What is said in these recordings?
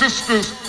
sisters.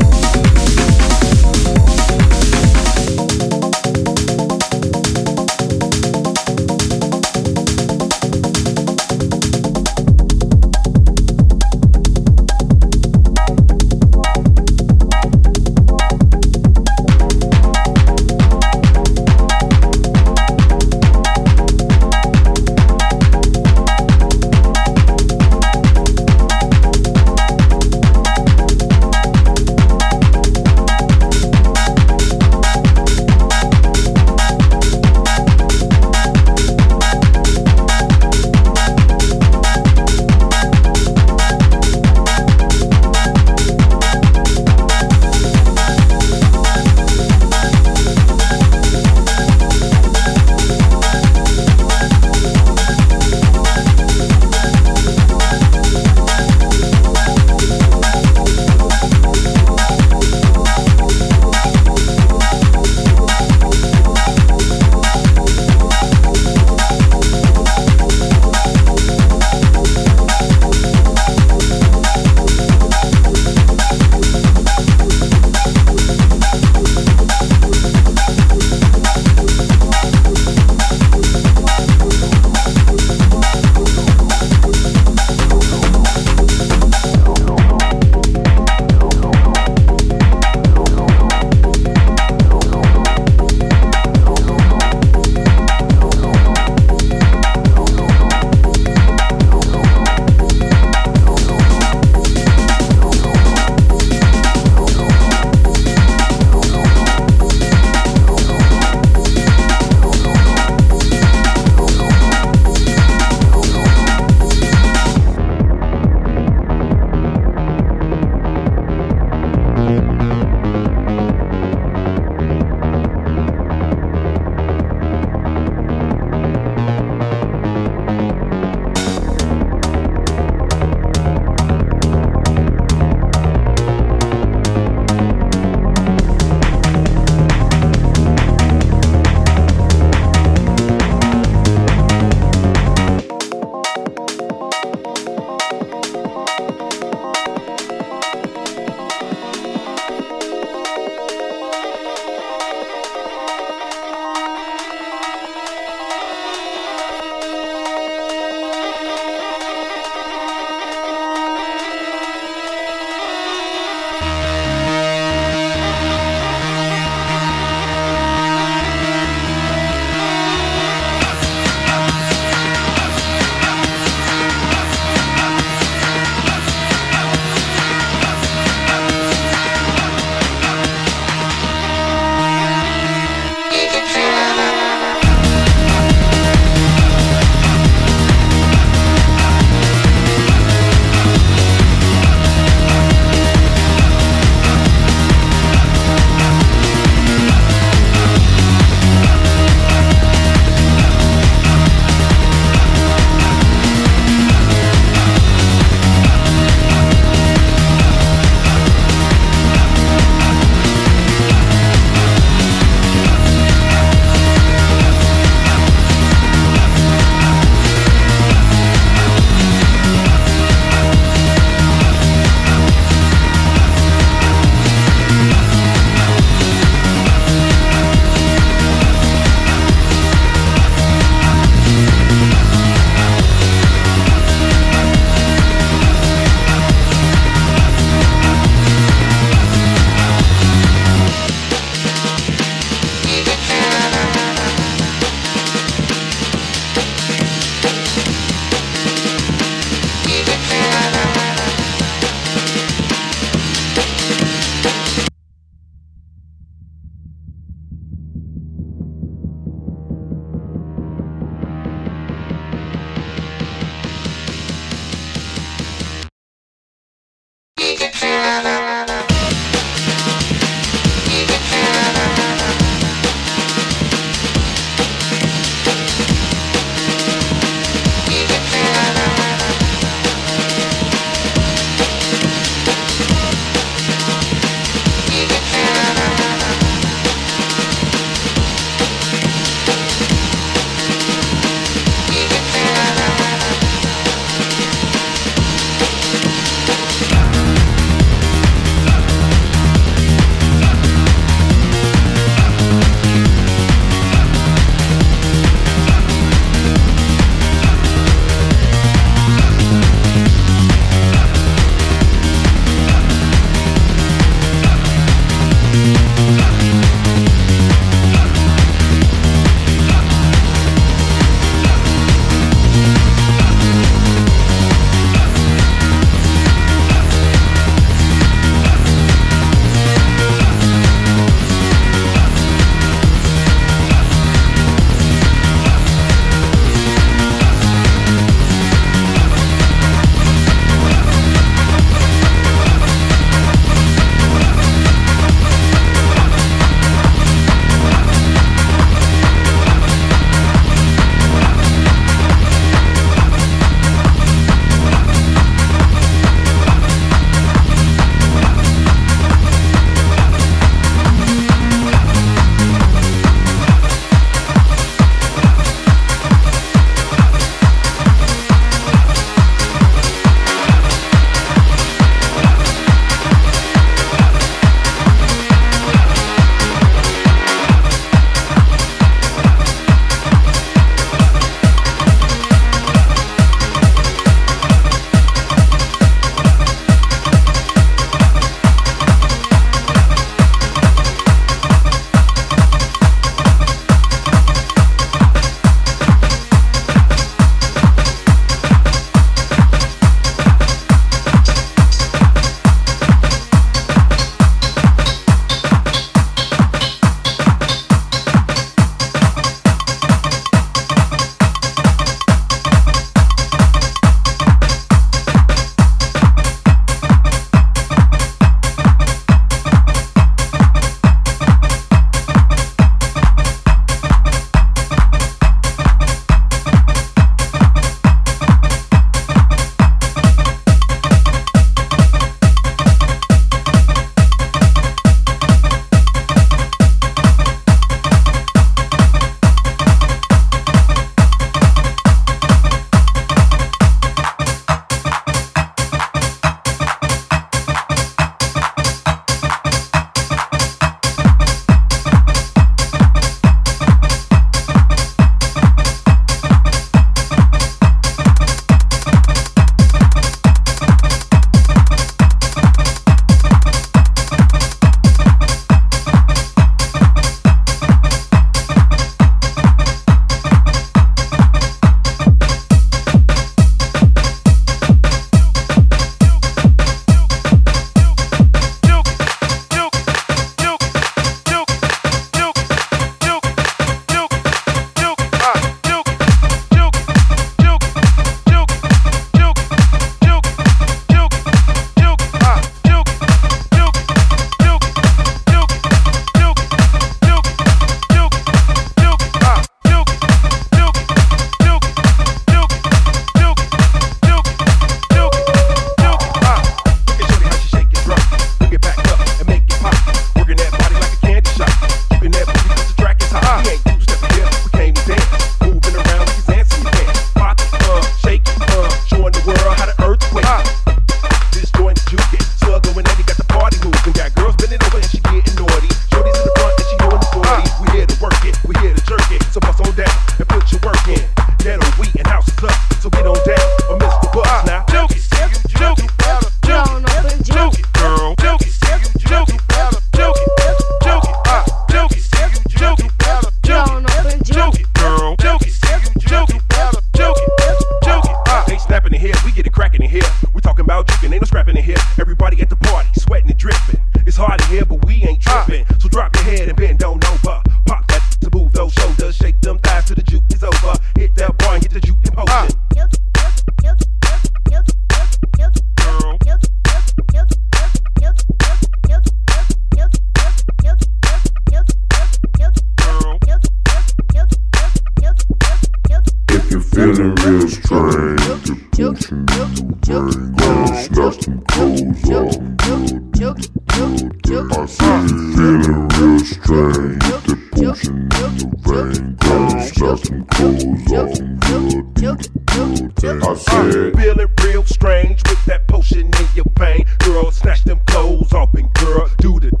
Them clothes off and girl, do the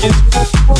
Thank